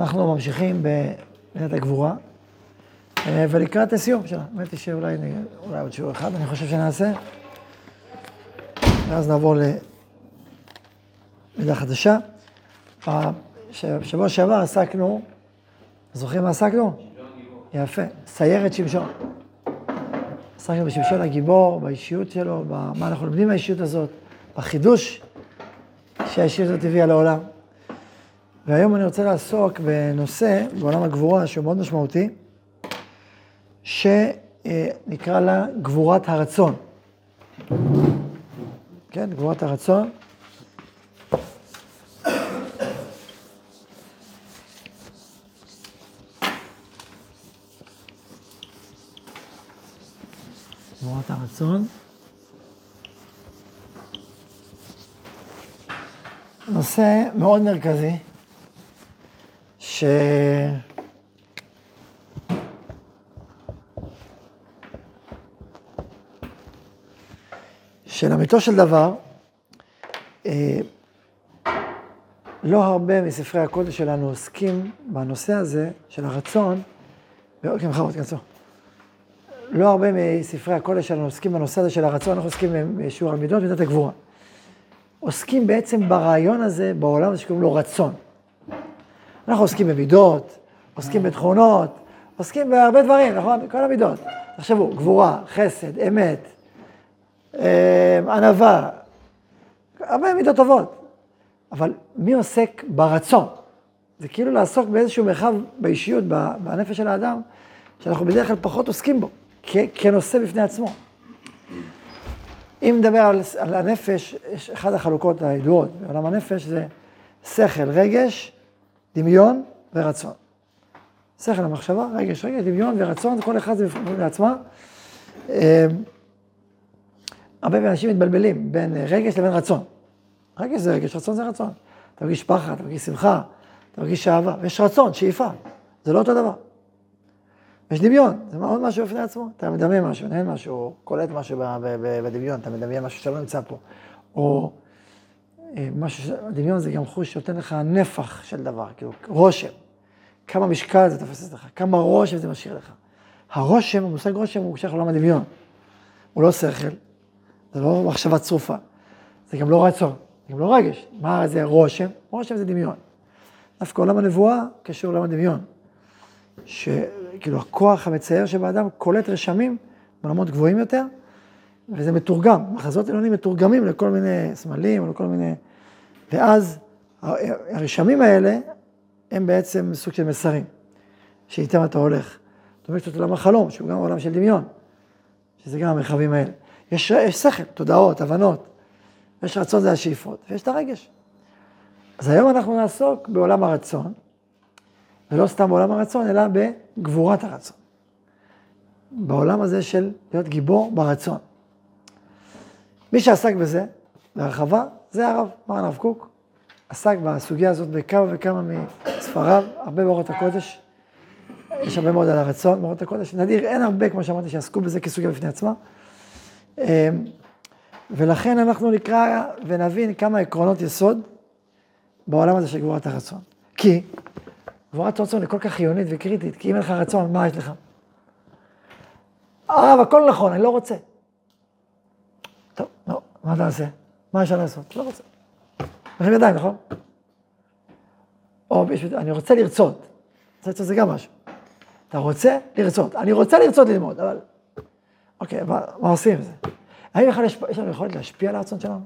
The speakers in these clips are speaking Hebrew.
אנחנו ממשיכים במידת הגבורה, אה, ולקראת הסיום שלה. האמת היא שאולי אולי עוד שיעור אחד, אני חושב שנעשה, ואז נעבור למידה חדשה. בשבוע שעבר עסקנו, זוכרים מה עסקנו? יפה, סיירת שמשון. עסקנו בשמשון הגיבור, באישיות שלו, במה אנחנו לומדים מהאישיות הזאת, בחידוש שהאישיות הזאת הביאה לעולם. והיום אני רוצה לעסוק בנושא בעולם הגבורה שהוא מאוד משמעותי, שנקרא לה גבורת הרצון. כן, גבורת הרצון. גבורת הרצון. נושא מאוד מרכזי, ש... שלאמיתו של דבר, אה, לא הרבה מספרי הקודש שלנו עוסקים בנושא הזה של הרצון, כן, בכבוד, תכנסו. לא הרבה מספרי הקודש שלנו עוסקים בנושא הזה של הרצון, אנחנו עוסקים בשיעור המידות ומידת הגבורה. עוסקים בעצם ברעיון הזה, בעולם הזה שקוראים לו רצון. אנחנו עוסקים במידות, עוסקים בתכונות, עוסקים בהרבה דברים, נכון? כל המידות. תחשבו, גבורה, חסד, אמת, אה, ענווה, הרבה מידות טובות. אבל מי עוסק ברצון? זה כאילו לעסוק באיזשהו מרחב באישיות, בנפש של האדם, שאנחנו בדרך כלל פחות עוסקים בו, כנושא בפני עצמו. אם נדבר על, על הנפש, יש אחת החלוקות הידועות בעולם הנפש זה שכל, רגש, דמיון ורצון. שכל המחשבה, רגש, רגש, דמיון ורצון, כל אחד זה לעצמה. אמ, הרבה אנשים מתבלבלים בין רגש לבין רצון. רגש זה רגש, רצון זה רצון. אתה מרגיש פחד, אתה מרגיש שמחה, אתה מרגיש אהבה, ויש רצון, שאיפה. זה לא אותו דבר. יש דמיון, זה עוד משהו בפני עצמו. אתה מדמיין משהו, נהן משהו, קולט משהו בדמיון, אתה מדמיין משהו שלא נמצא פה. או משהו, דמיון זה גם חוש שנותן לך נפח של דבר, כאילו רושם. כמה משקל זה תופס לך, כמה רושם זה משאיר לך. הרושם, המושג רושם הוא שייך לעולם הדמיון. הוא לא שכל, זה לא מחשבה צרופה, זה גם לא רצון, זה גם לא רגש. מה זה רושם? רושם זה דמיון. דווקא עולם הנבואה קשור לעולם הדמיון. שכאילו הכוח המצייר שבאדם קולט רשמים בעולמות גבוהים יותר, וזה מתורגם. מחזות עליונים מתורגמים לכל מיני סמלים, לכל מיני... ואז הרשמים האלה הם בעצם סוג של מסרים, שאיתם אתה הולך. זאת אומרת, את עולם החלום, שהוא גם עולם של דמיון, שזה גם המרחבים האלה. יש, יש שכל, תודעות, הבנות, יש רצון זה השאיפות, ויש את הרגש. אז היום אנחנו נעסוק בעולם הרצון, ולא סתם בעולם הרצון, אלא בגבורת הרצון. בעולם הזה של להיות גיבור ברצון. מי שעסק בזה, בהרחבה, זה הרב, מרן הרב קוק. עסק בסוגיה הזאת בכמה וכמה מספריו, הרבה באורות הקודש. יש הרבה מאוד על הרצון, באורות הקודש. נדיר, אין הרבה, כמו שאמרתי, שעסקו בזה כסוגיה בפני עצמה. אמ, ולכן אנחנו נקרא ונבין כמה עקרונות יסוד בעולם הזה של גבורת הרצון. כי גבורת רצון היא כל כך חיונית וקריטית, כי אם אין לך רצון, מה יש לך? הרב, הכל נכון, אני לא רוצה. טוב, לא, מה אתה עושה? מה אפשר לעשות? לא רוצה. מרים ידיים, נכון? או אני רוצה לרצות. רוצה לרצות זה גם משהו. אתה רוצה לרצות. אני רוצה לרצות ללמוד, אבל... אוקיי, מה, מה עושים עם זה? האם בכלל יש, לנו יכולת להשפיע על הרצון שלנו?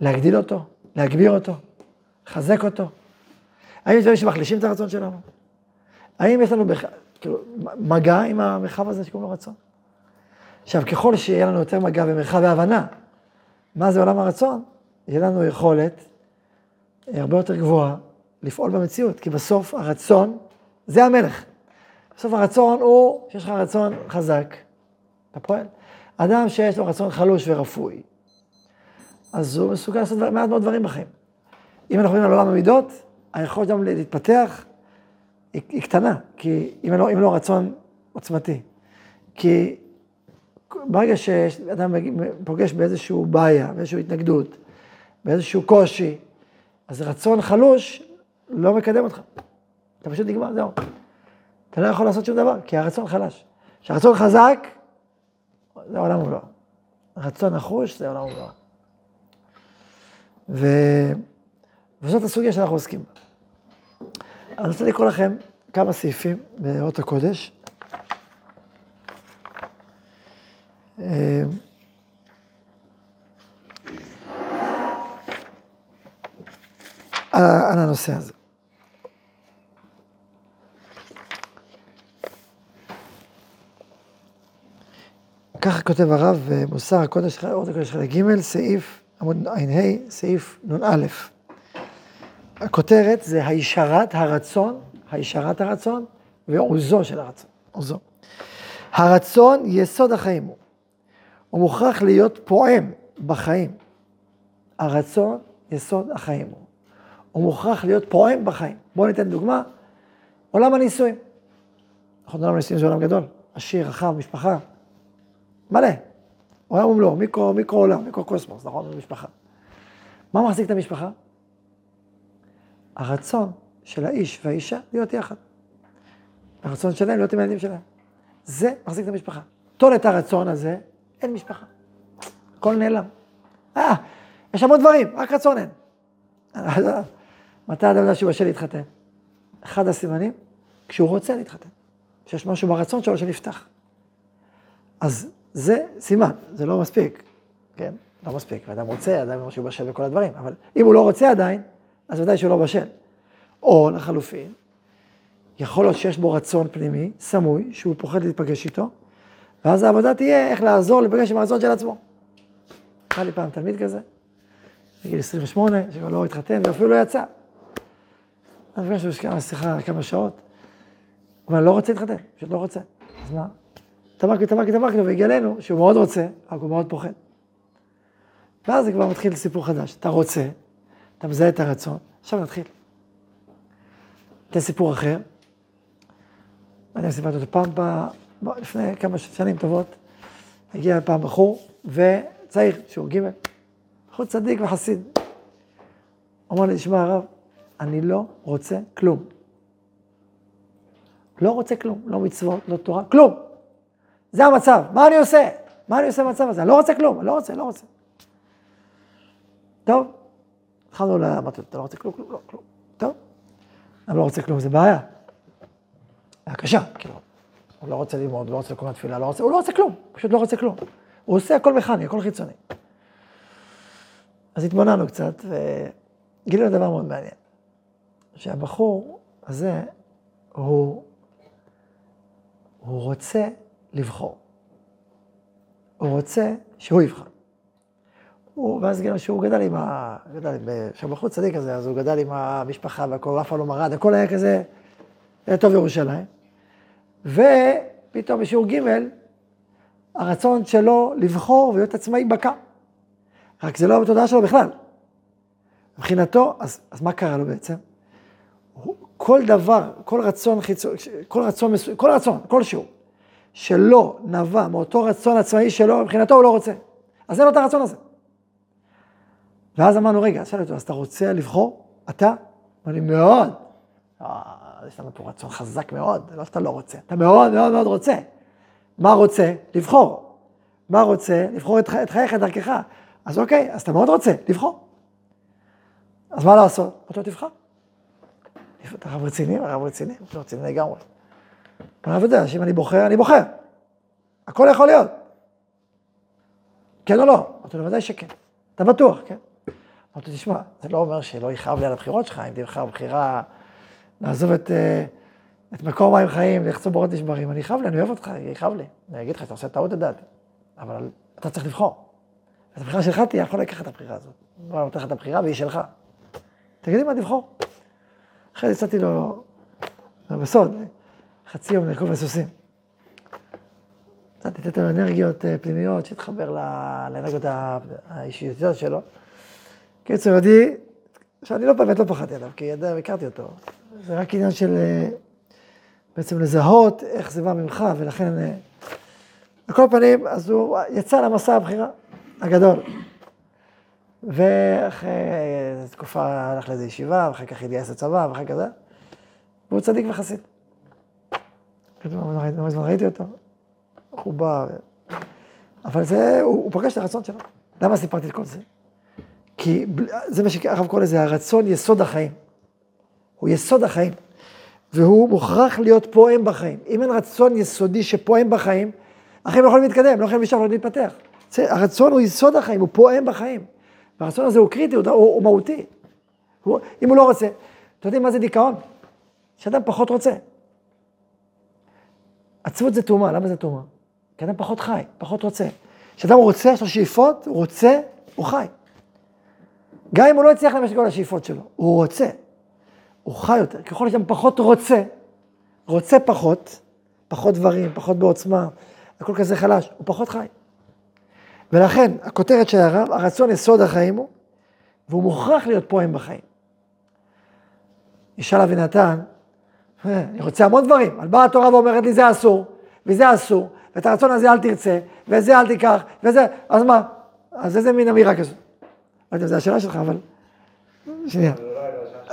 להגדיל אותו? להגביר אותו? לחזק אותו? האם יש דברים שמחלישים את הרצון שלנו? האם יש לנו בכ... כאילו, מגע עם המרחב הזה שקוראים לו רצון? עכשיו, ככל שיהיה לנו יותר מגע ומרחב והבנה, מה זה עולם הרצון, יהיה לנו יכולת אה, הרבה יותר גבוהה לפעול במציאות, כי בסוף הרצון זה המלך. בסוף הרצון הוא שיש לך רצון חזק, אתה פועל. אדם שיש לו רצון חלוש ורפוי, אז הוא מסוגל לעשות מעט מאוד דברים בחיים. אם אנחנו מדברים על עולם המידות, היכולת גם להתפתח היא, היא קטנה, כי אם לא, אם לא רצון עוצמתי. כי ברגע שאדם פוגש באיזושהי בעיה, באיזושהי התנגדות, באיזשהו קושי, אז רצון חלוש לא מקדם אותך. אתה פשוט נגמר, זהו. אתה לא יכול לעשות שום דבר, כי הרצון חלש. כשהרצון חזק, זה עולם ומלואו. רצון נחוש זה עולם ומלואו. ו... וזאת הסוגיה שאנחנו עוסקים בה. אני רוצה לקרוא לכם כמה סעיפים באות הקודש. אה, על הנושא הזה. ככה כותב הרב במוסר הקודש, אות הקודש חלק ג', סעיף עמוד ע"ה, סעיף נ"א. הכותרת זה הישרת הרצון, הישרת הרצון ועוזו של הרצון, עוזו. הרצון יסוד החיים הוא. הוא מוכרח להיות פועם בחיים. הרצון יסוד החיים הוא. הוא מוכרח להיות פועם בחיים. בואו ניתן דוגמה, עולם הנישואים. נכון, עולם הנישואים זה עולם גדול, עשיר, רחב, משפחה, מלא. עולם ומלואו, מיקרו, מיקרו עולם, מיקרו קוסמוס, נכון? משפחה. מה מחזיק את המשפחה? הרצון של האיש והאישה להיות יחד. הרצון שלהם להיות עם הילדים שלהם. זה מחזיק את המשפחה. טול את הרצון הזה, אין משפחה. הכל נעלם. אה, יש המון דברים, רק רצון אין. מתי אדם יודע שהוא בשל להתחתן? אחד הסימנים, כשהוא רוצה להתחתן. שיש משהו ברצון שלו שנפתח. אז זה סימן, זה לא מספיק, כן? לא מספיק, ואדם רוצה, אדם אומר שהוא בשל בכל הדברים, אבל אם הוא לא רוצה עדיין, אז ודאי שהוא לא בשל. או לחלופין, יכול להיות שיש בו רצון פנימי, סמוי, שהוא פוחד להיפגש איתו, ואז העבודה תהיה איך לעזור להיפגש עם הרצון של עצמו. היה לי פעם תלמיד כזה, בגיל 28, שכבר לא התחתן ואפילו לא יצא. אז נפגשנו כמה שיחה, כמה שעות, אבל לא רוצה להתחתן, פשוט לא רוצה. אז מה? תמקנו, תמקנו, תמקנו, והגיע אלינו שהוא מאוד רוצה, רק הוא מאוד פוחד. ואז זה כבר מתחיל סיפור חדש. אתה רוצה, אתה מזהה את הרצון, עכשיו נתחיל. אתן סיפור אחר. אני סיפרתי אותו פעם, לפני כמה שנים טובות, הגיע פעם בחור, וצעיר, שיעור ג', בחור צדיק וחסיד. אמר לי, תשמע הרב, אני לא רוצה כלום. לא רוצה כלום, לא מצוות, לא תורה, כלום. זה המצב, מה אני עושה? מה אני עושה במצב הזה? אני לא רוצה כלום, אני לא רוצה, לא רוצה. טוב, התחלנו לו, אתה לא רוצה כלום, כלום, לא, כלום. טוב, אני לא רוצה כלום, זה בעיה. היה קשה, כאילו. הוא לא רוצה ללמוד, לא רוצה לקום לתפילה, לא רוצה, הוא לא רוצה כלום, פשוט לא רוצה כלום. הוא עושה הכל מכני, הכל חיצוני. אז התבוננו קצת, וגילינו דבר מאוד מעניין. שהבחור הזה, הוא, הוא רוצה לבחור. הוא רוצה שהוא יבחר. הוא, ואז גילינו שהוא גדל עם ה... גדל, שם בחוץ צדיק כזה, אז הוא גדל עם המשפחה והכל, אף פעם לא מרד, הכל היה כזה, היה טוב ירושלים. ופתאום בשיעור ג' הרצון שלו לבחור ולהיות עצמאי בקע. רק זה לא בתודעה שלו בכלל. מבחינתו, אז, אז מה קרה לו בעצם? כל דבר, כל רצון חיצוני, כל רצון מסוים, כל רצון, כלשהו, שלא נבע מאותו רצון עצמאי שלו, מבחינתו הוא לא רוצה. אז אין לו את הרצון הזה. ואז אמרנו, רגע, שאלתי אותו, אז אתה רוצה לבחור? אתה? לי, מאוד. יש לנו פה רצון חזק מאוד, לא שאתה לא רוצה, אתה מאוד מאוד מאוד רוצה. מה רוצה? לבחור. מה רוצה? לבחור את, את חייך, את דרכך. אז אוקיי, אז אתה מאוד רוצה, לבחור. אז מה לעשות? אותו תבחר. אתה רב רציני? הרב רציני, הוא רציני לגמרי. הרב יודע שאם אני בוחר, אני בוחר. הכל יכול להיות. כן או לא? אמרתי לו, ודאי שכן. אתה בטוח, כן? אמרתי, תשמע, זה לא אומר שלא יכאב לי על הבחירות שלך, אם תבחר בחירה לעזוב את, אה, את מקום מים חיים, לחצוב בורות נשברים, אני יכאב לי, אני אוהב אותך, יכאב לי. אני אגיד לך, אתה עושה טעות לדעת, אבל אתה צריך לבחור. אז הבחירה שלך תהיה, יכול לקחת את הבחירה הזאת. לא נותן לך את הבחירה והיא שלך. תגידי מה תבחור. אחרי זה הצעתי לו, בסוד, חצי יום לרכוב בסוסים. קצת לתת לו אנרגיות אה, פנימיות, שיתחבר לאנרגיות האישיותיות שלו. קיצור, יהודי, שאני לא באמת לא פחדתי עליו, כי ידע, הכרתי אותו. זה רק עניין של אה, בעצם לזהות איך זה בא ממך, ולכן... אה, על כל פנים, אז הוא יצא למסע הבחירה הגדול. ואחרי תקופה הלך לאיזו ישיבה, ואחר כך התגייס לצבא, ואחר כך זה, והוא צדיק וחסיד. לא מזמן ראיתי אותו, הוא בא, אבל זה, הוא, הוא פגש את הרצון שלו. למה סיפרתי את כל זה? כי זה מה שהרב קורא לזה, הרצון יסוד החיים. הוא יסוד החיים. והוא מוכרח להיות פועם בחיים. אם אין רצון יסודי שפועם בחיים, החיים לא יכולים להתקדם, לא יכולים לשם, לא להתפתח. הרצון הוא יסוד החיים, הוא פועם בחיים. והרצון הזה הוא קריטי, הוא, הוא, הוא מהותי. הוא, אם הוא לא רוצה, אתם יודעים מה זה דיכאון? שאדם פחות רוצה. עצבות זה טומאה, למה זה טומאה? כי אדם פחות חי, פחות רוצה. כשאדם רוצה, יש לו שאיפות, הוא רוצה, הוא חי. גם אם הוא לא הצליח למשק כל השאיפות שלו, הוא רוצה. הוא חי יותר. ככל שאדם פחות רוצה, רוצה פחות, פחות דברים, פחות בעוצמה, הכל כזה חלש, הוא פחות חי. ולכן, הכותרת של הרב, הרצון יסוד החיים הוא, והוא מוכרח להיות פועם בחיים. ישאל אבינתן, אה, אני רוצה המון דברים, אבל באה התורה ואומרת לי זה אסור, וזה אסור, ואת הרצון הזה אל תרצה, וזה אל תיקח, וזה, אז מה? אז איזה מין אמירה כזאת? לא יודע אם זו השאלה שלך, אבל... שנייה.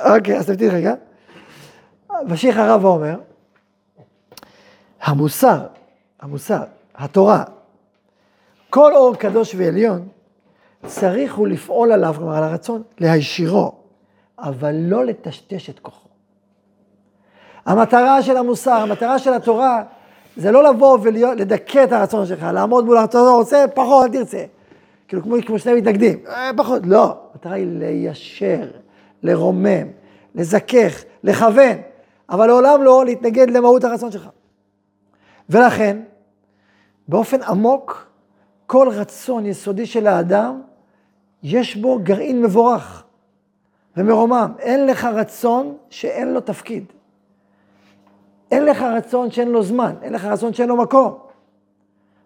אוקיי, אז תמתין רגע. ממשיך הרב ואומר, המוסר, המוסר, התורה, כל אור קדוש ועליון, צריך הוא לפעול עליו, כלומר על הרצון, להישירו, אבל לא לטשטש את כוחו. המטרה של המוסר, המטרה של התורה, זה לא לבוא ולדכא את הרצון שלך, לעמוד מול הרצון, לא רוצה, פחות, אל תרצה. כאילו כמו, כמו שני מתנגדים, אה, פחות, לא. המטרה היא ליישר, לרומם, לזכך, לכוון, אבל לעולם לא להתנגד למהות הרצון שלך. ולכן, באופן עמוק, כל רצון יסודי של האדם, יש בו גרעין מבורך ומרומם. אין לך רצון שאין לו תפקיד. אין לך רצון שאין לו זמן, אין לך רצון שאין לו מקום.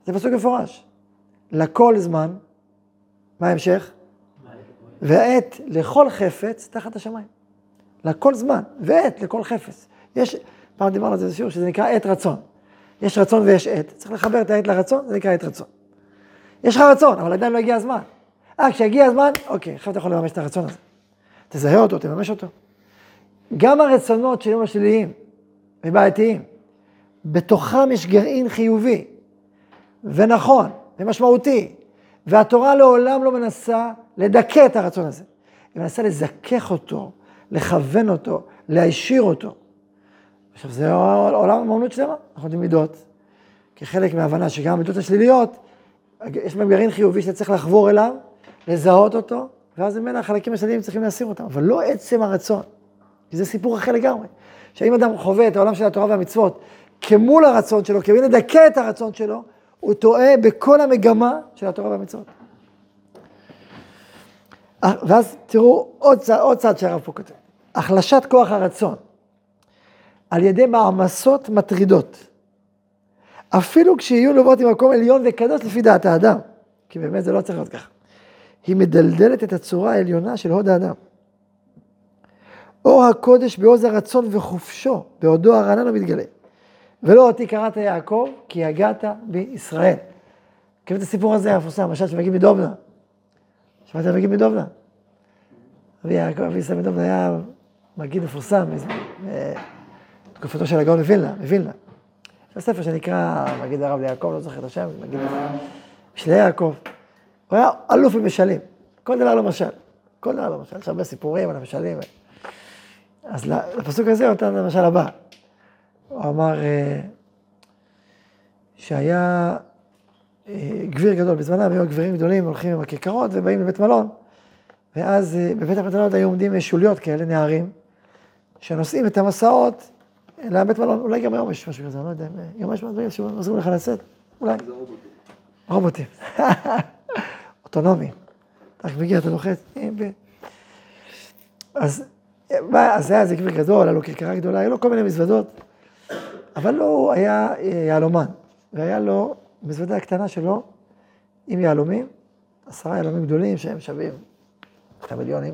זה פסוק מפורש. לכל זמן, מה ההמשך? ועת לכל חפץ תחת השמיים. לכל זמן, ועת לכל חפץ. יש, פעם דיברנו על זה בשיעור, שזה נקרא עת רצון. יש רצון ויש עת, צריך לחבר את העת לרצון, זה נקרא עת רצון. יש לך רצון, אבל עדיין לא הגיע הזמן. אה, כשיגיע הזמן, אוקיי, עכשיו אתה יכול לממש את הרצון הזה. תזהה אותו, תממש אותו. גם הרצונות שהיו השליליים ובעייתיים, בתוכם יש גרעין חיובי ונכון ומשמעותי, והתורה לעולם לא מנסה לדכא את הרצון הזה. היא מנסה לזכך אותו, לכוון אותו, להישיר אותו. עכשיו, זה עולם אמנות שלמה, אנחנו יודעים מידות, כחלק מההבנה שגם המידות השליליות, יש בהם גרעין חיובי שאתה צריך לחבור אליו, לזהות אותו, ואז ממילא החלקים השליליים צריכים להסיר אותם, אבל לא עצם הרצון, כי זה סיפור אחר לגמרי. שאם אדם חווה את העולם של התורה והמצוות כמול הרצון שלו, כמי לדכא את הרצון שלו, הוא טועה בכל המגמה של התורה והמצוות. אה, ואז תראו עוד צד, עוד צד שהרב פה כותב. החלשת כוח הרצון על ידי מעמסות מטרידות. אפילו כשיהיו נובעות ממקום עליון וקדוש לפי דעת האדם, כי באמת זה לא צריך להיות ככה. היא מדלדלת את הצורה העליונה של הוד האדם. אור הקודש בעוז הרצון וחופשו, בעודו הרענן המתגלה. ולא אותי קראת יעקב, כי הגעת בישראל. מכירים את הסיפור הזה המפורסם, למשל שמגיעים מדובנה. שמעתם מגיד מדובנה? רבי יעקב, רבי ישראל מדובנה היה מגיד מפורסם בתקופתו של הגאון מווילנה, מווילנה. יש ספר שנקרא מגיד הרב ליעקב, לא זוכר את השם, מגיד משלי יעקב. הוא היה אלוף במשלים, כל דבר לא משל. כל דבר לא משל, יש הרבה סיפורים על המשלים. אז לפסוק הזה הוא נתן למשל הבא. הוא אמר אה, שהיה אה, גביר גדול, בזמנם היו גבירים גדולים הולכים עם הכיכרות ובאים לבית מלון, ואז אה, בבית המלון היו עומדים שוליות כאלה, נערים, שנושאים את המסעות לבית מלון, אולי גם היום יש משהו כזה, אני לא יודע, גם יש דברים שעוזרים לך לצאת, אולי. רובוטים. אוטונומי. אתה מגיע, אתה לוחץ. אז אז היה איזה גביר גדול, היה לו כרכרה גדולה, היו לו כל מיני מזוודות, אבל לו לא היה יהלומן, והיה לו מזוודה קטנה שלו עם יהלומים, עשרה יהלומים גדולים שהם שווים שני מיליונים,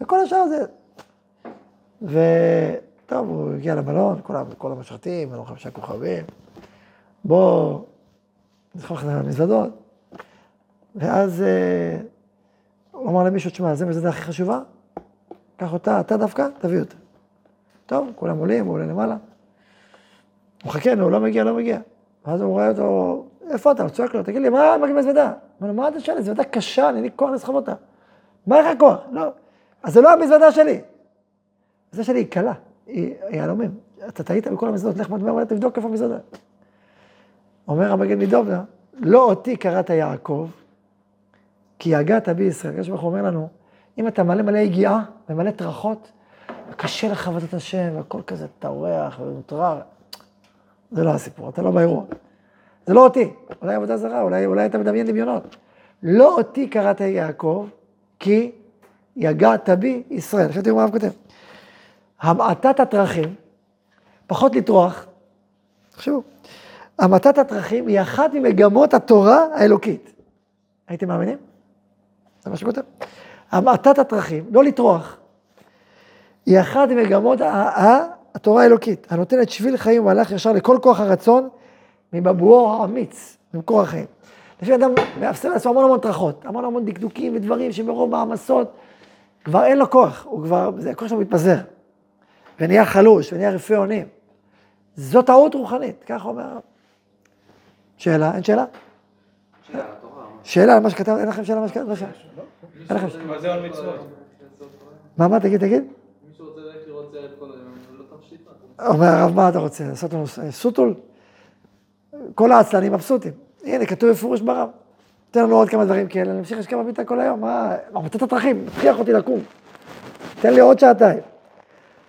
וכל השאר זה... וטוב, הוא הגיע למלון, כל, כל המשרתים, מלון חמישה כוכבים, בוא לך את המזוודות, ואז אה, הוא אמר למישהו, תשמע, זה מזוודה הכי חשובה, קח אותה, אתה דווקא, תביא אותה. טוב, כולם עולים, הוא עולה למעלה. הוא מחכה, נו, לא מגיע, לא מגיע. ואז הוא רואה אותו, איפה אתה? הוא צועק לו, תגיד לי, מה מגיע מזוודה? הוא אומר לו, מה אתה שואל? מזוודה קשה, אני אין לי כוח לסחוב אותה. מה לך כוח? לא. אז זה לא המזוודה שלי. המזוודה שלי היא קלה, היא יהלומים. אתה טעית בכל המזוודות, לך מהר תבדוק איפה המזוודה. אומר המגן מדובנה, לא אותי קראת יעקב, כי יגעת בי ישראל. הקדוש ברוך הוא אומר לנו, אם אתה מלא מלא יגיעה ומלא טרחות, קשה לך עבודת השם, והכל כזה טורח ומוטרר. זה לא הסיפור, אתה לא באירוע. זה לא אותי, אולי עבודה זרה, אולי, אולי אתה מדמיין דמיונות. לא אותי קראת יעקב, כי יגעת בי ישראל. עכשיו תראו מה הרב כותב. המעטת הטרחים, פחות לטרוח, תחשבו, המעטת הטרחים היא אחת ממגמות התורה האלוקית. הייתם מאמינים? זה מה שכותב. המעטת הטרחים, לא לטרוח, היא אחת ממגמות התורה האלוקית, הנותנת שביל חיים ומהלך ישר לכל כוח הרצון מבבואו האמיץ, ממקור החיים. לפי אדם מאפסר לעצמו המון המון טרחות, המון המון דקדוקים ודברים שמרוב מעמסות כבר אין לו כוח, הוא כבר, זה הכוח שלו מתפזר, ונהיה חלוש, ונהיה רפי אונים. זו טעות רוחנית, כך אומר. שאלה? אין שאלה? שאלה על מה שכתב, אין לכם שאלה על מה שכתב? אין לכם שאלה. מה זה על מצוות? מה, מה, תגיד, תגיד. מישהו רוצה ללכת לראות סרט כל היום, לא תמשיך. אומר הרב, מה אתה רוצה? לעשות לנו סוטול? כל העצלנים מבסוטים. הנה, כתוב בפירוש ברב. תן לנו עוד כמה דברים כאלה, נמשיך לשכב במיטה כל היום. מה, מצאת את הדרכים, תכריח אותי לקום. תן לי עוד שעתיים.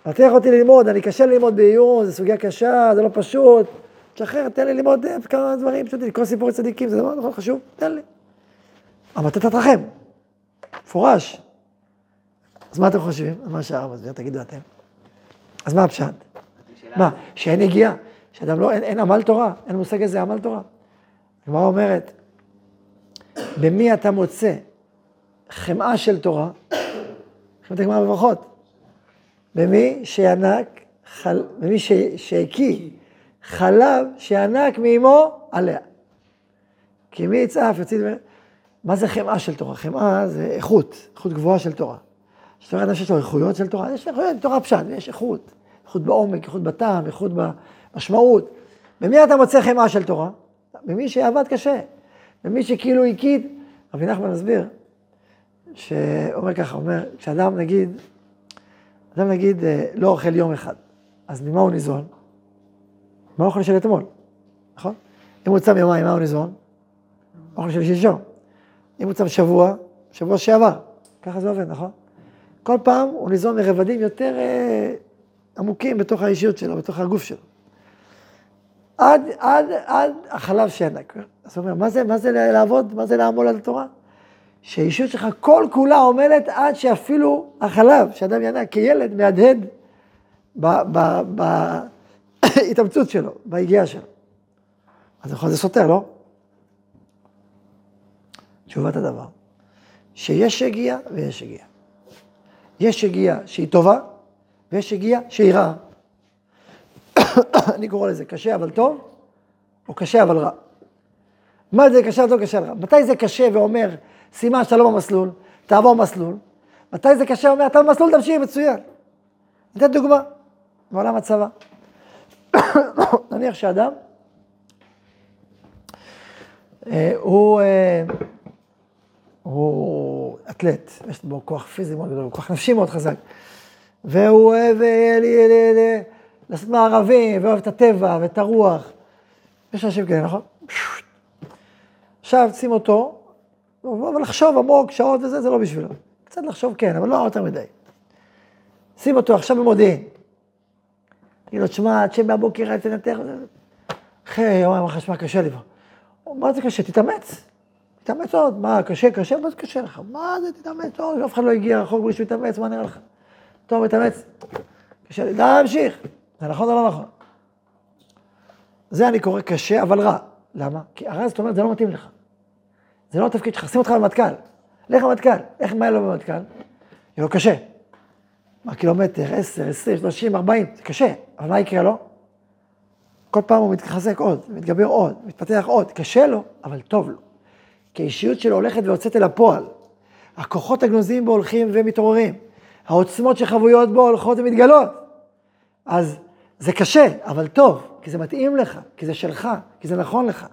תכריח אותי ללמוד, אני קשה ללמוד בעיון, זו סוגיה קשה, זה לא פשוט. תשחרר, תן לי ללמוד אה, כמה דברים פשוטים, לקרוא סיפורי צדיקים, זה דבר נכון חשוב, תן לי. אתה תתרחם, מפורש. אז מה אתם חושבים? מה שהרב מסביר, תגידו אתם. אז מה הפשט? מה, שאין יגיעה, שאדם לא, אין, אין עמל תורה, אין מושג איזה עמל תורה. הגמרא אומרת, במי אתה מוצא חמאה של תורה? עכשיו הגמרא בברכות. במי שינק, חל... במי שהקיא חלב שינק מאמו עליה. כי מי יצעף יוציא. מה זה חמאה של תורה? חמאה זה איכות, איכות גבוהה של תורה. זאת אומרת, יש לו איכויות של תורה, יש איכויות תורה פשט, יש איכות. איכות בעומק, איכות בטעם, איכות במשמעות. במי אתה מוצא חמאה של תורה? במי שעבד קשה. במי שכאילו הקיד. רבי נחמן מסביר, שאומר ככה, אומר, כשאדם נגיד, אדם נגיד אה, לא אוכל יום אחד, אז ממה הוא ניזון? מה האוכל של אתמול, נכון? אם הוא צם יומיים, מה הוא ניזון? אוכל של שלשום. אם הוא צם שבוע, שבוע שעבר. ככה זה עובד, נכון? כל פעם הוא ניזון מרבדים יותר אה, עמוקים בתוך האישיות שלו, בתוך הגוף שלו. עד, עד, עד החלב שינק. אז הוא אומר, מה זה, מה זה לעבוד? מה זה לעמול על התורה? שהאישיות שלך כל כולה עומדת עד שאפילו החלב שאדם ינק כילד מהדהד בהתאמצות שלו, בהגיעה שלו. אז נכון, זה סותר, לא? תשובת הדבר, שיש הגיעה ויש הגיעה. יש הגיעה שהיא טובה, ויש הגיעה שהיא רעה. אני קורא לזה קשה אבל טוב, או קשה אבל רע. מה זה קשה אבל טוב, קשה אבל רע? מתי זה קשה ואומר, סימן שאתה לא במסלול, תעבור מסלול. מתי זה קשה ואומר, אתה במסלול, תמשיך, מצוין. ניתן דוגמה, מעולם הצבא. נניח שאדם, אה, הוא, אה, הוא אתלט, יש בו כוח פיזי מאוד גדול, כוח נפשי מאוד חזק, והוא אוהב אה, לעשות מערבים, ואוהב את הטבע ואת הרוח. יש אנשים כאלה, נכון? עכשיו שים אותו, אבל לחשוב עמוק, שעות וזה, זה לא בשבילו. קצת לחשוב כן, אבל לא יותר מדי. שים אותו עכשיו במודיעין. תגיד לו, תשמע, עד שבבוקר תנתח, אחרי יומיים אחרי שמע, קשה לי פה. מה זה קשה? תתאמץ. תתאמץ עוד. מה, קשה, קשה? מה זה קשה לך? מה זה תתאמץ? טוב, אף אחד לא הגיע רחוק בלי שהוא יתאמץ, מה נראה לך? טוב, מתאמץ. קשה לי. די, להמשיך. זה נכון או לא נכון? זה אני קורא קשה, אבל רע. למה? כי הרע זאת אומרת, זה לא מתאים לך. זה לא התפקיד שלך, שים אותך במטכ"ל. לך למטכ"ל. איך מה יהיה לו במטכ"ל? יהיה לו קשה. מה קילומטר, 10, 20, 30, 40, זה קשה, אבל מה יקרה לו? כל פעם הוא מתחזק עוד, מתגבר עוד, מתפתח עוד, קשה לו, אבל טוב לו. כי האישיות שלו הולכת ויוצאת אל הפועל. הכוחות הגנוזיים בו הולכים ומתעוררים. העוצמות שחבויות בו הולכות ומתגלות. אז זה קשה, אבל טוב, כי זה מתאים לך, כי זה שלך, כי זה נכון לך.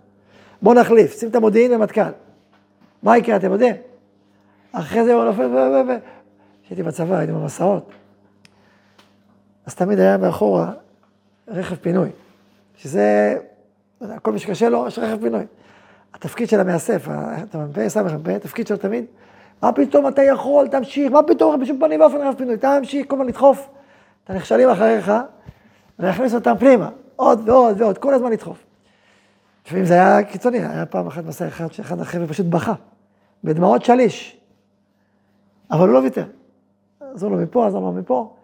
בוא נחליף, שים את המודיעין במטכ"ל. מה יקרה, אתם יודעים? אחרי זה הוא נופל, ו... כשהייתי בצבא, הייתי במסעות. אז תמיד היה מאחורה רכב פינוי, שזה, כל מי שקשה לו, יש רכב פינוי. התפקיד של המאסף, אתה מ"פ, סמ"פ, התפקיד שלו תמיד, מה פתאום אתה יכול, תמשיך, מה פתאום, בשום פנים ואופן רכב פינוי, תמשיך, כל הזמן לדחוף את הנכשלים אחריך, ולהכניס אותם פנימה, עוד ועוד ועוד, כל הזמן לדחוף. לפעמים זה היה קיצוני, היה פעם אחת מסע אחד שאחד החבר'ה פשוט בכה, בדמעות שליש, אבל הוא לא ויתר. עזור לו מפה, עזור לו מפה.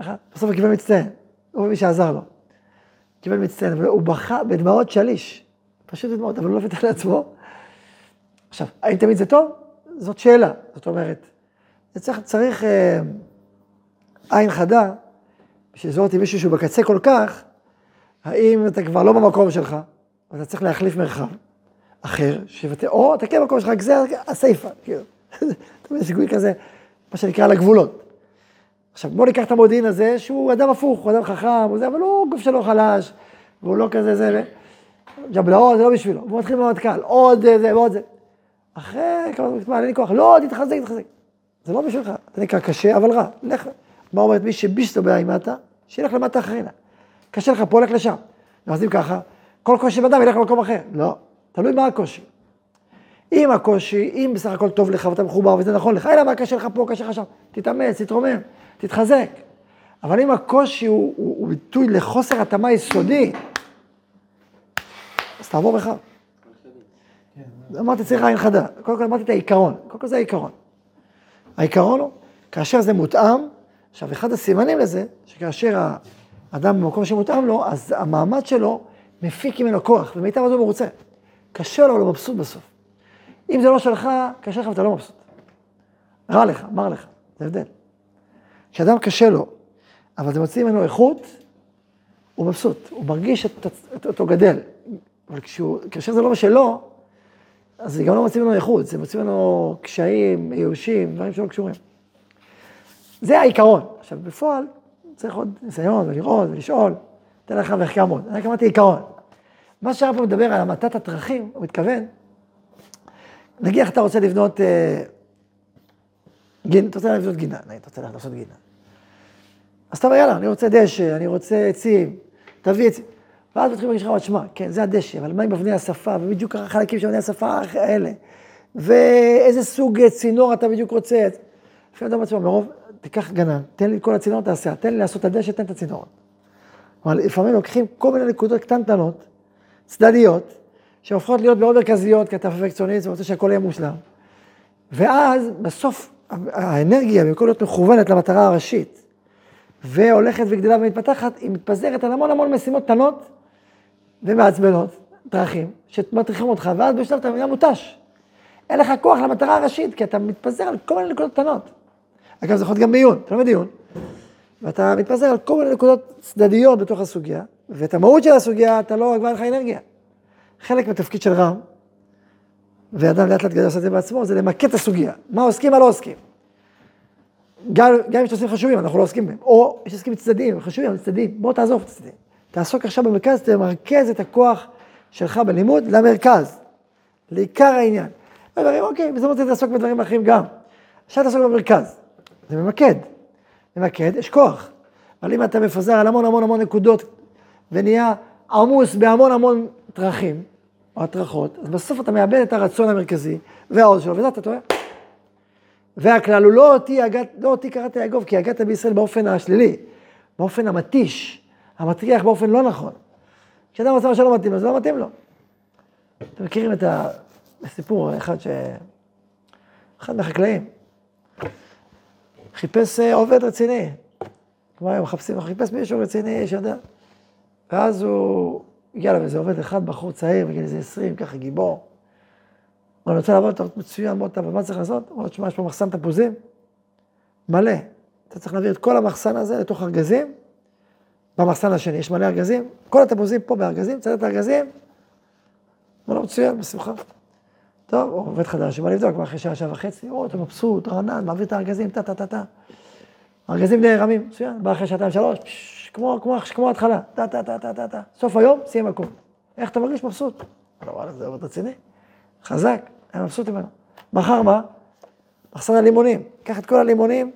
בסוף הוא קיבל מצטיין, הוא מי שעזר לו. קיבל מצטיין, והוא בכה בדמעות שליש, פשוט בדמעות, אבל הוא לא ויתר לעצמו. עכשיו, האם תמיד זה טוב? זאת שאלה. זאת אומרת, צריך, צריך אה, עין חדה, בשביל לזהות עם מישהו שהוא בקצה כל כך, האם אתה כבר לא במקום שלך, ואתה צריך להחליף מרחב אחר, שיבטא, או אתה כן במקום שלך, רק זה הסיפה, כאילו. אתה מבין, סיכוי כזה, מה שנקרא, על הגבולות. עכשיו, בוא ניקח את המודיעין הזה, שהוא אדם הפוך, הוא אדם חכם, הוא זה, אבל הוא גוף שלו חלש, והוא לא כזה זה, ג'בלאות, זה לא בשבילו. הוא מתחיל במטכ"ל, עוד זה ועוד זה. אחרי כמה זמן, אין לי כוח, לא, תתחזק, תתחזק. זה לא בשבילך, זה נקרא קשה, אבל רע. לך, מה אומרת מי שבישתו בעימתה, שילך למטה אחרינה. קשה לך פה, לך לשם. אם ככה, כל קושי באדם ילך למקום אחר. לא, תלוי מה הקושי. אם הקושי, אם בסך הכל טוב לך ואתה מחובר וזה נכון לך, אלא מה קשה לך פה, קשה לך שם, תתאמץ, תתרומם, תתחזק. אבל אם הקושי הוא, ביטוי לחוסר התאמה יסודי, אז תעבור בך. אמרתי, צריך עין חדה. קודם כל אמרתי את העיקרון. קודם כל זה העיקרון. העיקרון הוא, כאשר זה מותאם, עכשיו, אחד הסימנים לזה, שכאשר האדם במקום שמותאם לו, אז המעמד שלו מפיק ממנו כוח, ומיטב הזו מרוצה. קשה לו, הוא לא מבסוט בסוף. אם זה לא שלך, קשה לך ואתה לא מבסוט. רע לך, מר לך, זה הבדל. כשאדם קשה לו, אבל זה מוציא ממנו איכות, הוא מבסוט, הוא מרגיש את אותו גדל. אבל כשהוא, כאשר זה לא משלו, אז זה גם לא מוציא ממנו איכות, זה מוציא ממנו קשיים, ייאושים, דברים שלא קשורים. זה העיקרון. עכשיו, בפועל צריך עוד ניסיון ולראות ולשאול, אתן לך מחקר מאוד. אני רק אמרתי עיקרון. מה שהרב מדבר על המתת התרכים, הוא מתכוון, נגיד אתה רוצה לבנות, אה, גין, אתה רוצה לבנות גינה, נגיד, אתה רוצה לעשות גינה. אז אתה אומר, יאללה, אני רוצה דשא, אני רוצה עצים, תביא עצים. ואז מתחילים להגיד לך, תשמע, כן, זה הדשא, אבל מה עם אבני השפה, ובדיוק החלקים של אבני השפה האלה, ואיזה סוג צינור אתה בדיוק רוצה. לפעמים אומר לעצמו, מרוב, תיקח גנן, תן לי את כל הצינור, תעשה, תן לי לעשות את הדשא, תן את הצינור. אבל לפעמים לוקחים כל מיני נקודות קטנטנות, צדדיות, שהופכות להיות מאוד מרכזיות, כי אתה פרפקציוניסט ורוצה שהכל יהיה מושלם. ואז בסוף האנרגיה, במקום להיות מכוונת למטרה הראשית, והולכת וגדלה ומתפתחת, היא מתפזרת על המון המון משימות קטנות ומעצבנות, דרכים, שמטריחים אותך, ואז בשלב אתה נהיה מותש. אין לך כוח למטרה הראשית, כי אתה מתפזר על כל מיני נקודות קטנות. אגב, זה יכול להיות גם בעיון, אתה לומד עיון, ואתה מתפזר על כל מיני נקודות צדדיות בתוך הסוגיה, ואת המהות של הסוגיה, אתה לא, כבר אין לך אנרגיה. חלק מהתפקיד של רם, ואדם לאט לאט גדל לעשות את זה בעצמו, זה למקד את הסוגיה. מה עוסקים, מה לא עוסקים. גם, גם אם יש נושאים חשובים, אנחנו לא עוסקים בהם. או יש עוסקים צדדים, חשובים, אבל צדדים. בוא תעזוב את הצדדים. תעסוק עכשיו במרכז, תמרכז את הכוח שלך בלימוד למרכז, לעיקר העניין. דברים, אוקיי, בזה רוצה לעסוק בדברים אחרים גם. עכשיו תעסוק במרכז. זה ממקד. ממקד, יש כוח. אבל אם אתה מפזר על המון המון המון נקודות, ונהיה עמוס בהמון המון דרכים, או הטרחות, אז בסוף אתה מאבד את הרצון המרכזי והעוז שלו, וזה אתה טועה. והכלל הוא לא אותי, לא אותי קראת יעקב, כי הגעת בישראל באופן השלילי, באופן המתיש, המטריח באופן לא נכון. כשאדם עושה מה שלא מתאים לו, זה לא מתאים לו. אתם מכירים את הסיפור, אחד ש... אחד מהחקלאים חיפש אה, עובד רציני. כמו היום מחפשים, חיפש מישהו רציני שיודע. ואז הוא הגיע אליו איזה עובד אחד, בחור צעיר, בגיל איזה עשרים, ככה גיבור. הוא רוצה לעבוד, אתה מצוין, בוא תעבוד, מה צריך לעשות? הוא אומר, תשמע, יש פה מחסן תפוזים, מלא. אתה צריך להעביר את כל המחסן הזה לתוך ארגזים, במחסן השני, יש מלא ארגזים, כל התפוזים פה בארגזים, צד את הארגזים, אמר לו, מצוין, בשמחה. טוב, הוא עובד חדש, הוא בא לבדוק, אחרי שעה, שעה וחצי, או, אתה מבסוט, רענן, מעביר את הארגזים, טה, טה, טה, טה. הארגזים די רמים, מצוין, בא אחרי שעתיים, שלוש, כמו, כמו, כמו התחלה, טה, טה, טה, טה, טה, טה. סוף היום, סיים הכול. איך אתה מרגיש מבסוט? לא, וואלה, זה עובד רציני. חזק, היה מבסוט ממנו. מחר מה? מחסן הלימונים. קח את כל הלימונים,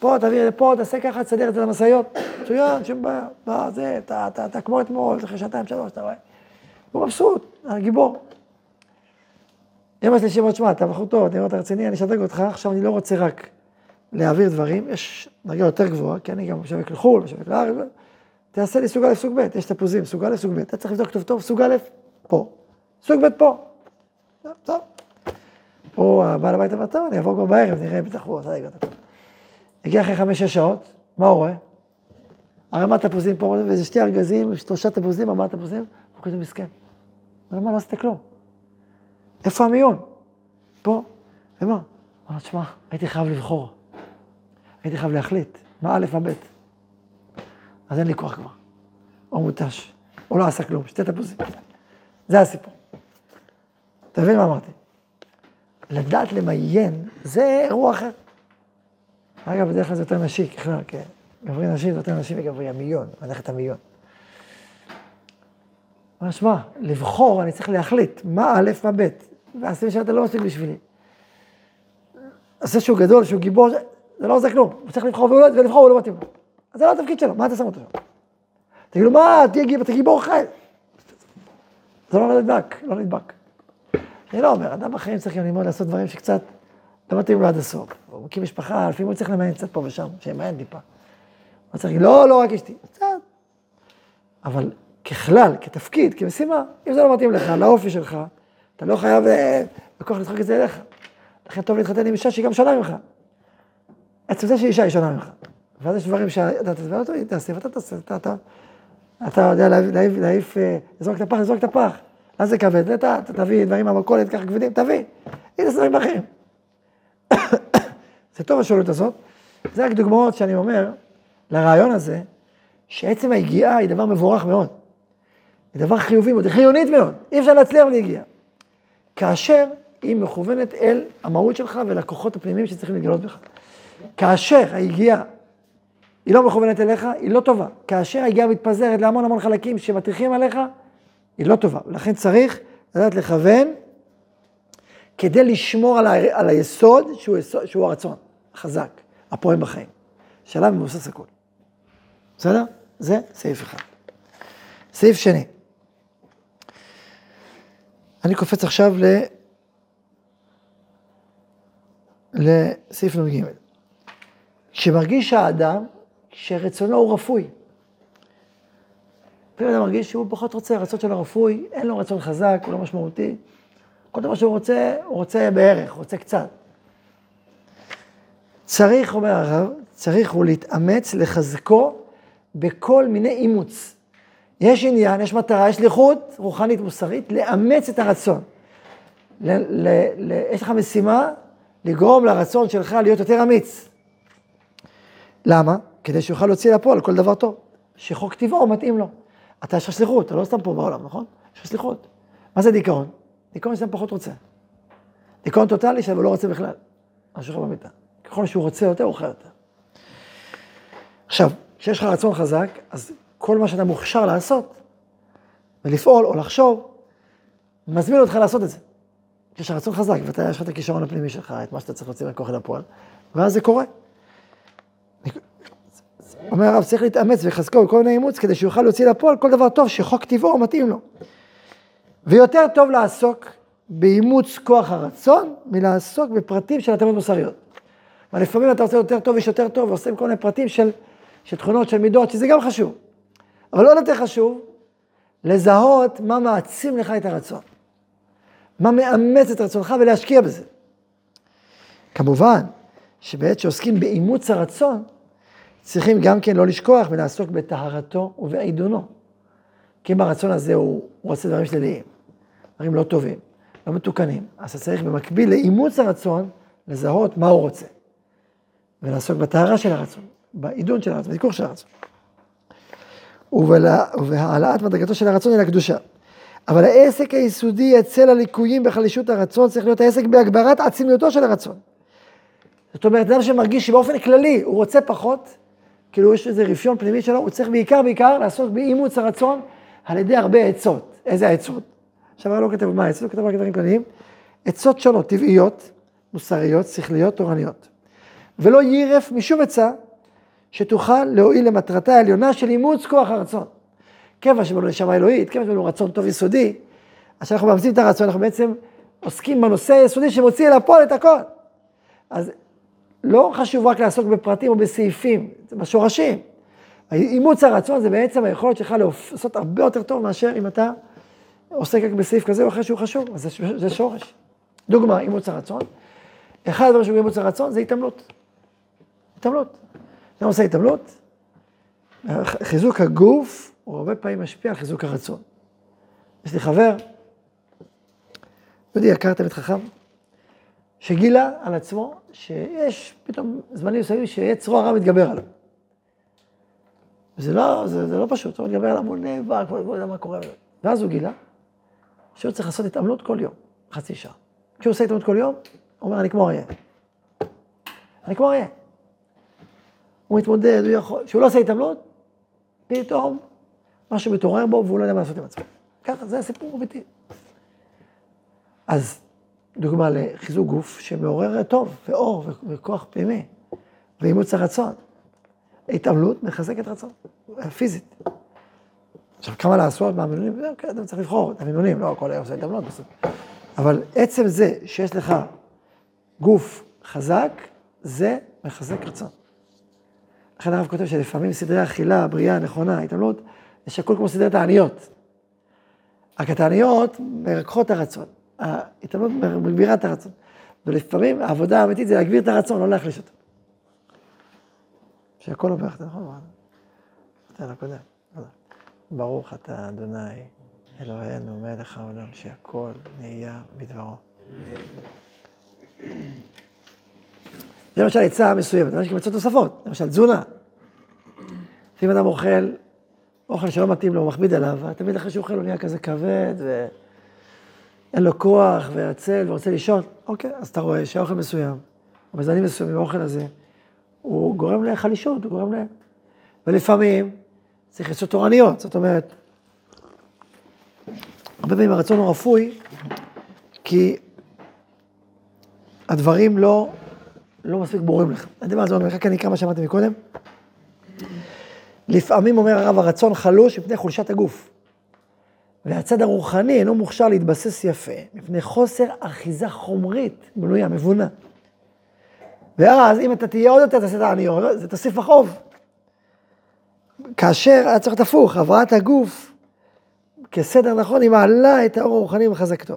פה, תביא לפה, תעשה ככה, תסדר את זה למשאיות. מצוין, שום בעיה. בא, זה, אתה, אתה, אתה כמו אתמול, אחרי שעתיים, שלוש, אתה רואה? הוא מבסוט, הגיבור. יום השלישי אומר, שמע, אתה בחור טוב, אני אומר, אתה רציני, אני אשדרג אותך, עכשיו אני לא רוצה רק להעביר דברים, יש דרגה יותר גבוהה, כי אני גם משווק לחו"ל, משווק לארץ, תעשה לי סוג א', סוג ב', יש תפוזים, סוג א', סוג ב', אתה צריך לבדוק טוב טוב, סוג א', פה, סוג ב', פה. טוב. הוא הבעל הבית אמר, טוב, אני אעבור כבר בערב, נראה, בטח הוא עשה לגעת. הגיע אחרי חמש-שש שעות, מה הוא רואה? הרמת תפוזים פה, ואיזה שתי ארגזים, שלושה תפוזים, ארבעה תפוזים, הוא כזה מסכן. הוא אומר, מה, לא עשית כלום. איפה המיון? פה. ומה? הוא אמר, תשמע, הייתי חייב לבחור. הייתי חייב להחליט, מה א', מה ב'. אז אין לי כוח כבר. הוא מותש. הוא לא עשה כלום, שתי תפוזים. זה הסיפור. אתה מבין מה אמרתי? לדעת למיין, זה אירוע אחר. אגב, בדרך כלל זה יותר נשי, ככלל, כן. גברי נשי זה יותר נשי מגברי המיון, מלאכת המיון. אבל שמע, לבחור, אני צריך להחליט מה א', מה ב', והסביב שאתה לא מספיק בשבילי. זה שהוא גדול, שהוא גיבור, זה לא עושה כלום. הוא צריך לבחור ולא, ולבחור הוא לא מתאים לו. אז זה לא התפקיד שלו, מה אתה שם אותו שם? תגידו, מה, תהיה גיבור חי. זה לא נדבק, לא נדבק. אני לא אומר, אדם בחיים צריך גם ללמוד לעשות דברים שקצת לא מתאים לו עד הסוף. הוא מקים משפחה, לפעמים הוא צריך למיין קצת פה ושם, שימיין טיפה. הוא צריך להגיד, לא, לא רק אשתי, קצת. אבל ככלל, כתפקיד, כמשימה, אם זה לא מתאים לך, לאופי שלך, אתה לא חייב אה, בכוח לדחוק את זה אליך. לכן טוב להתחתן עם אישה שהיא גם שונה ממך. עצם זה שאישה היא שונה ממך. ואז יש דברים שאתה תעשה, ואתה תעשה, אתה, אתה יודע להעיף, אה, לזרוק את הפח, לזרוק את הפח. אז זה כבד, אתה תביא דברים מהמכולת ככה כבדים, תביא. הנה דברים אחרים. זה טוב השאלות הזאת. זה רק דוגמאות שאני אומר לרעיון הזה, שעצם היגיעה היא דבר מבורך מאוד. היא דבר חיובי מאוד, היא חיונית מאוד. אי אפשר להצליח בלי. כאשר היא מכוונת אל המהות שלך ולכוחות הפנימיים שצריכים להתגלות בך. כאשר היגיעה היא לא מכוונת אליך, היא לא טובה. כאשר היגיעה מתפזרת להמון המון חלקים שמטריחים עליך, היא לא טובה. ולכן צריך לדעת לכוון כדי לשמור על, ה... על היסוד שהוא, יסוד, שהוא הרצון, החזק, הפועל בחיים, שעליו מבוסס הכול. בסדר? זה סעיף אחד. סעיף שני. אני קופץ עכשיו ל... לסעיף נ"ג. כשמרגיש האדם שרצונו הוא רפוי. לפעמים אדם מרגיש שהוא פחות רוצה, הרצון שלו רפוי, אין לו רצון חזק, הוא לא משמעותי. כל דבר שהוא רוצה, הוא רוצה בערך, רוצה קצת. צריך, אומר הרב, צריך הוא להתאמץ, לחזקו בכל מיני אימוץ. יש עניין, יש מטרה, יש שליחות רוחנית מוסרית, לאמץ את הרצון. ל, ל, ל, יש לך משימה לגרום לרצון שלך להיות יותר אמיץ. למה? כדי שיוכל להוציא לפועל כל דבר טוב. שחוק טבעו מתאים לו. אתה יש לך שליחות, אתה לא סתם פה בעולם, נכון? יש לך שליחות. מה זה דיכאון? דיכאון שאתה פחות רוצה. דיכאון טוטאלי שאתה לא רוצה בכלל. משהו אחר במיטה. ככל שהוא רוצה יותר, הוא חי יותר. עכשיו, כשיש לך רצון חזק, אז כל מה שאתה מוכשר לעשות, ולפעול או לחשוב, מזמין אותך לעשות את זה. יש לך רצון חזק, ואתה, יש לך את הכישרון הפנימי שלך, את מה שאתה צריך להוציא מהכוח אל הפועל, ואז זה קורה. אומר הרב, צריך להתאמץ ולחזקו בכל מיני אימוץ, כדי שיוכל להוציא לפועל כל דבר טוב שחוק טבעו מתאים לו. ויותר טוב לעסוק באימוץ כוח הרצון, מלעסוק בפרטים של התאמות מוסריות. אבל לפעמים אתה רוצה יותר טוב, יש יותר טוב, ועושים כל מיני פרטים של, של תכונות, של מידות, שזה גם חשוב. אבל עוד יותר חשוב, לזהות מה מעצים לך את הרצון. מה מאמץ את רצונך ולהשקיע בזה. כמובן, שבעת שעוסקים באימוץ הרצון, צריכים גם כן לא לשכוח ולעסוק בטהרתו ובעידונו. כי אם הרצון הזה הוא, הוא עושה דברים שליליים, דברים לא טובים, לא מתוקנים, אז אתה צריך במקביל לאימוץ הרצון, לזהות מה הוא רוצה. ולעסוק בטהרה של הרצון, בעידון של הרצון, בזיכוך של הרצון. ובהעלאת מדרגתו של הרצון אל הקדושה. אבל העסק היסודי אצל הליקויים בחלישות הרצון צריך להיות העסק בהגברת עצימיותו של הרצון. זאת אומרת, אדם שמרגיש שבאופן כללי הוא רוצה פחות, כאילו יש איזה רפיון פנימי שלו, הוא צריך בעיקר בעיקר לעסוק באימוץ הרצון על ידי הרבה עצות. איזה עצות? עכשיו לא כתב מה עצות, הוא כתב רק דברים כלליים. עצות שונות, טבעיות, מוסריות, שכליות, תורניות. ולא יירף משום עצה שתוכל להועיל למטרתה העליונה של אימוץ כוח הרצון. כיוון שבנו נשמה אלוהית, כיוון שבנו רצון טוב יסודי, אז כשאנחנו מאמצים את הרצון, אנחנו בעצם עוסקים בנושא היסודי שמוציא אל הפועל את הכל. אז לא חשוב רק לעסוק בפרטים או בסעיפים, זה בשורשים. אימוץ הרצון זה בעצם היכולת שלך לעשות הרבה יותר טוב מאשר אם אתה עוסק רק בסעיף כזה או אחר שהוא חשוב, אז זה, שורש. דוגמה, אימוץ הרצון. אחד הדברים שהוא אימוץ הרצון זה התעמלות. התעמלות. אתה עושה התעמלות? חיזוק הגוף הוא הרבה פעמים משפיע על חיזוק הרצון. יש לי חבר, דודי יקר תלמיד חכם, שגילה על עצמו שיש פתאום זמנים מסוימים שיצרו הרע מתגבר עליו. זה לא, זה, זה לא פשוט, הוא מתגבר עליו, הוא נאבק, הוא לא יודע מה קורה. ואז הוא גילה שהוא צריך לעשות התעמלות כל יום, חצי שעה. כשהוא עושה התעמלות כל יום, הוא אומר, אני כמו אריה. אני כמו אריה. הוא מתמודד, הוא יכול, כשהוא לא עושה התעמלות, פתאום משהו מתעורר בו והוא לא יודע מה לעשות עם עצמו. ככה, זה הסיפור אמיתי. אז דוגמה לחיזוק גוף שמעורר טוב, ואור, וכוח פנימי, ואימוץ הרצון. התעמלות מחזקת רצון, פיזית. עכשיו, כמה לעשות מהמינונים? כן, אתה צריך לבחור את המינונים, לא כל היום עושה התעמלות בסוף. אבל עצם זה שיש לך גוף חזק, זה מחזק רצון. לכן הרב כותב שלפעמים סדרי אכילה, בריאה, נכונה, התעמלות, זה שקול כמו סדרי תעניות. רק התעניות מרככות את הרצון. ההתעמלות מגבירה את הרצון. ולפעמים העבודה האמיתית זה להגביר את הרצון, לא להחליש אותו. שהכל עובר, אתה נכון? בסדר, הקודם. ברוך אתה, אדוני, אלוהינו, מלך העולם, שהכל נהיה בדברו. זה למשל עצה מסוימת, יש גם עצות נוספות, למשל תזונה. לפעמים אדם אוכל אוכל שלא מתאים לו, הוא מכביד עליו, תמיד אחרי שהוא אוכל הוא נהיה כזה כבד, ואין לו כוח, ועצל, ורוצה לישון. אוקיי, אז אתה רואה שאוכל מסוים, או בזמנים מסוימים, האוכל הזה, הוא גורם לחלישות, הוא גורם ל... ולפעמים צריך לעשות תורניות, זאת אומרת, הרבה פעמים הרצון הוא רפוי, כי הדברים לא, לא מספיק ברורים לך. אני יודע מה זה אומר, רק אני אקרא מה שאמרתי מקודם. לפעמים אומר הרב, הרצון חלוש מפני חולשת הגוף. והצד הרוחני אינו מוכשר להתבסס יפה, מפני חוסר אחיזה חומרית, בנויה, מבונה. ואז אם אתה תהיה עוד יותר, תעשה את העניות, זה תוסיף החוב. כאשר היה צריך להיות הפוך, הבראת הגוף, כסדר נכון, היא מעלה את האור הרוחני ומחזקתו.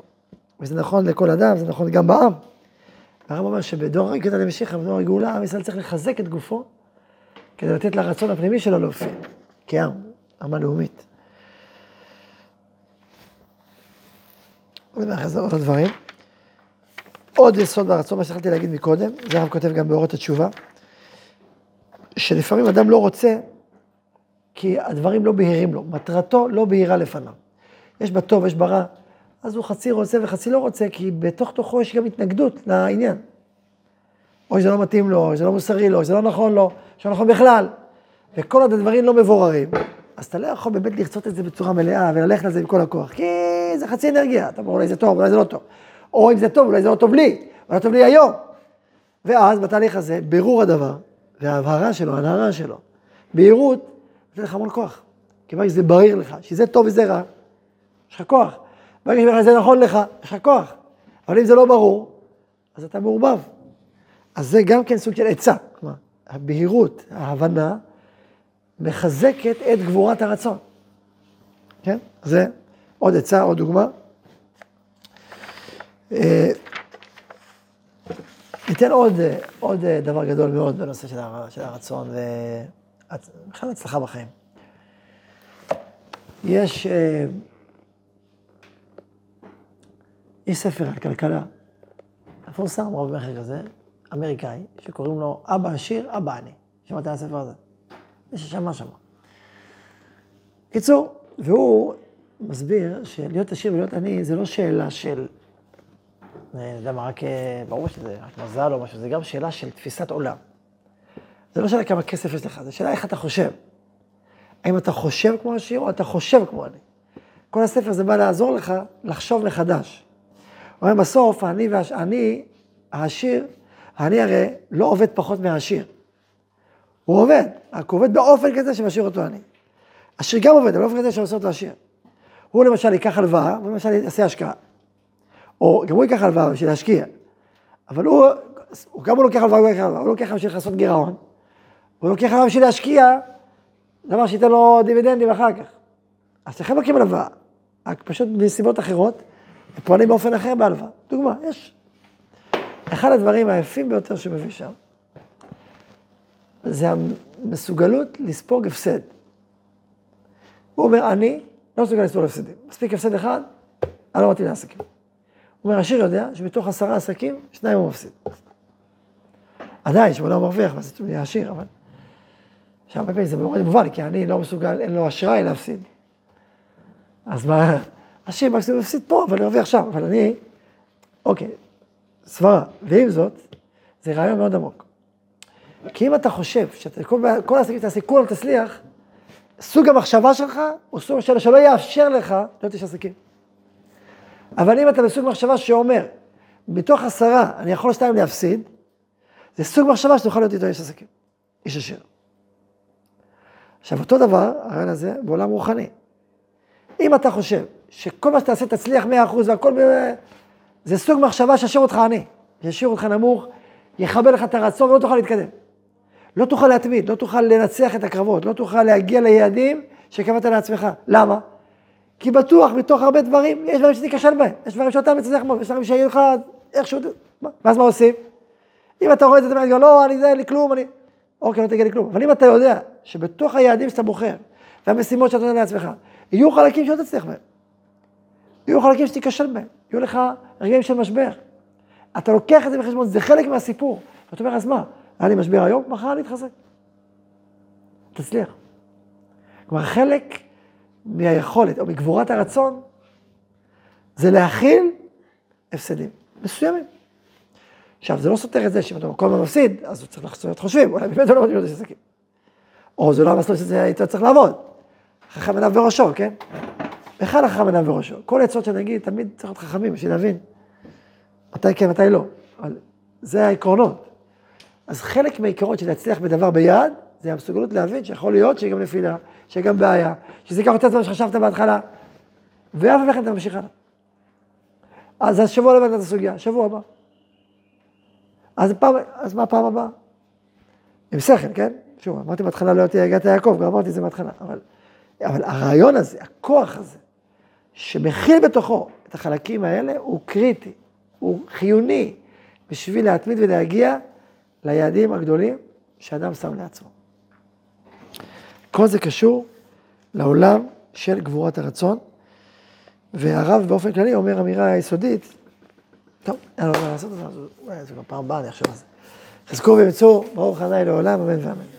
וזה נכון לכל אדם, זה נכון גם בעם. הרב אומר שבדור הגאולה למשיחה, בדור הגאולה, עם ישראל צריך לחזק את גופו, כדי לתת לרצון הפנימי שלו להופיע, כעם, עם הלאומית. עוד הדברים. עוד יסוד ברצון, מה שהתחלתי להגיד מקודם, זה הרב כותב גם באורות התשובה, שלפעמים אדם לא רוצה, כי הדברים לא בהירים לו, מטרתו לא בהירה לפניו. יש בטוב, יש ברע, אז הוא חצי רוצה וחצי לא רוצה, כי בתוך תוכו יש גם התנגדות לעניין. או שזה לא מתאים לו, או שזה לא מוסרי לו, או שזה לא נכון לו, שלא נכון בכלל. וכל עוד הדברים לא מבוררים, אז אתה לא יכול באמת לרצות את זה בצורה מלאה וללכת על זה עם כל הכוח, כי זה חצי אנרגיה, אתה אומר אולי זה טוב, אולי זה לא טוב. או אם זה טוב, אולי זה לא טוב לי, אולי טוב לי היום. ואז בתהליך הזה, בירור הדבר, וההבהרה שלו, הנהרה שלו, בהירות, נותן לך המון כוח. כיוון שזה בריר לך, שזה טוב וזה רע, יש לך כוח. ברגע שזה נכון לך, יש לך כוח. אבל אם זה לא ברור, אז אתה מעורבב. אז זה גם כן סוג של עצה. כלומר, הבהירות, ההבנה, מחזקת את גבורת הרצון. כן? זה עוד עצה, עוד דוגמה. אה, ניתן עוד, עוד דבר גדול מאוד בנושא של, הר, של ובכלל הצלחה בחיים. יש אה, יש ספר על כלכלה, מפורסם רב מכר כזה, אמריקאי, שקוראים לו אבא עשיר, אבא עני. שמעת על הספר הזה? מי ששמע, שמע. קיצור, והוא מסביר שלהיות עשיר ולהיות עני זה לא שאלה של, אני יודע מה, רק, אה, ברור שזה רק מזל או משהו, זה גם שאלה של תפיסת עולם. זה לא שאלה כמה כסף יש לך, זה שאלה איך אתה חושב. האם אתה חושב כמו עשיר או אתה חושב כמו עני. כל הספר זה בא לעזור לך לחשוב מחדש. הוא אומר בסוף, אני, והש... אני העשיר, אני הרי לא עובד פחות מהעשיר. הוא עובד, רק הוא עובד באופן כזה שמשאיר אותו עני. עשיר גם עובד, אבל באופן כזה שעושה אותו עשיר. הוא למשל ייקח הלוואה, הוא למשל יעשה השקעה. או גם הוא ייקח הלוואה בשביל להשקיע. אבל הוא, הוא גם הוא לוקח הלוואה, הוא לוקח הלוואה, הוא לוקח בשביל לעשות גירעון. הוא לוקח הלוואה בשביל להשקיע, דבר שייתן לו דיבידנדים אחר כך. אז צריכים לוקחים הלוואה, רק פשוט מסיבות אחרות, הם פועלים באופן אחר בהלוואה. דוגמה, יש. אחד הדברים היפים ביותר שהוא מביא שם, זה המסוגלות לספוג הפסד. הוא אומר, אני לא מסוגל לספוג הפסדים. מספיק הפסד אחד, אני לא מתאים לעסקים. הוא אומר, השיר יודע שבתוך עשרה עסקים, שניים הוא מפסיד. עדיין, שמונה הוא מרוויח, ואז הוא נהיה עשיר, אבל... עכשיו, פעמים זה מאוד מובן, כי אני לא מסוגל, אין לו אשראי להפסיד. אז מה, עשיר מקסימום מפסיד פה, אבל אני מרוויח שם, אבל אני, אוקיי, סברה. ועם זאת, זה רעיון מאוד עמוק. כי אם אתה חושב שאתה, כל, כל העסקים שתעשה, כולם תצליח, סוג המחשבה שלך הוא סוג של שלא יאפשר לך להיות איש עסקים. אבל אם אתה בסוג מחשבה שאומר, מתוך עשרה אני יכול שתיים להפסיד, זה סוג מחשבה שתוכל להיות איתו איש עסקים, איש עשיר. עכשיו, אותו דבר, הרעיון הזה, בעולם רוחני. אם אתה חושב שכל מה שתעשה תצליח 100% והכל, זה סוג מחשבה שישאיר אותך עני, ישאיר אותך נמוך, יכבה לך את הרצון ולא תוכל להתקדם. לא תוכל להתמיד, לא תוכל לנצח את הקרבות, לא תוכל להגיע ליעדים שקבעת לעצמך. למה? כי בטוח, מתוך הרבה דברים, יש דברים שתיכשל בהם, יש דברים שאתה מצליח בהם, יש דברים שיהיו לך איכשהו, ואז מה עושים? אם אתה רואה את זה, אתה אומר, לא, אני זה, אין לי כלום, אני... אוקיי, לא תגיע לי כלום. אבל אם אתה יודע שבתוך היעדים שאתה בוחר, והמשימות שאתה נותן לעצמך, יהיו חלקים שלא תצליח בהם. יהיו חלקים שתיכשל בהם, יהיו לך רגעים של משבר. אתה לוקח את זה בחשבון, זה חלק מהסיפור. ואתה אומר, אז מה, היה לי משבר היום, מחר אני אתחזק. תצליח. כלומר, חלק מהיכולת, או מגבורת הרצון, זה להכיל הפסדים מסוימים. עכשיו, זה לא סותר את זה שאם אתה כל הזמן מפסיד, אז הוא צריך לחצות חושבים, אולי באמת הוא לא מתאים להיות עסקים. או זה לא המסלול שזה איתו צריך לעבוד. חכם עיניו בראשו, כן? בכלל החכם עיניו בראשו. כל העצות שנגיד, תמיד צריך להיות חכמים בשביל להבין מתי כן, מתי לא. אבל זה העקרונות. אז חלק מהעיקרון של להצליח בדבר ביד, זה המסוגלות להבין שיכול להיות שיהיה גם נפילה, שיהיה גם בעיה, שזה ייקח יותר זמן שחשבת בהתחלה, ואף פעם אתה ממשיך הלאה. אז השבוע לא הבנת את הסוגיה, שבוע הבא. אז, פעם, אז מה הפעם הבאה? עם שכל, כן? שוב, אמרתי בהתחלה לא תהיה הגעת יעקב, גם אמרתי את זה בהתחלה, אבל, אבל הרעיון הזה, הכוח הזה, שמכיל בתוכו את החלקים האלה, הוא קריטי, הוא חיוני בשביל להתמיד ולהגיע ליעדים הגדולים שאדם שם לעצמו. כל זה קשור לעולם של גבורת הרצון, והרב באופן כללי אומר אמירה יסודית, טוב, אין לו מה לעשות אז אולי זה כבר פעם הבאה, אני אחשוב על זה. חזקו ואמצו, ברוך ה' לעולם, אמן ואמן.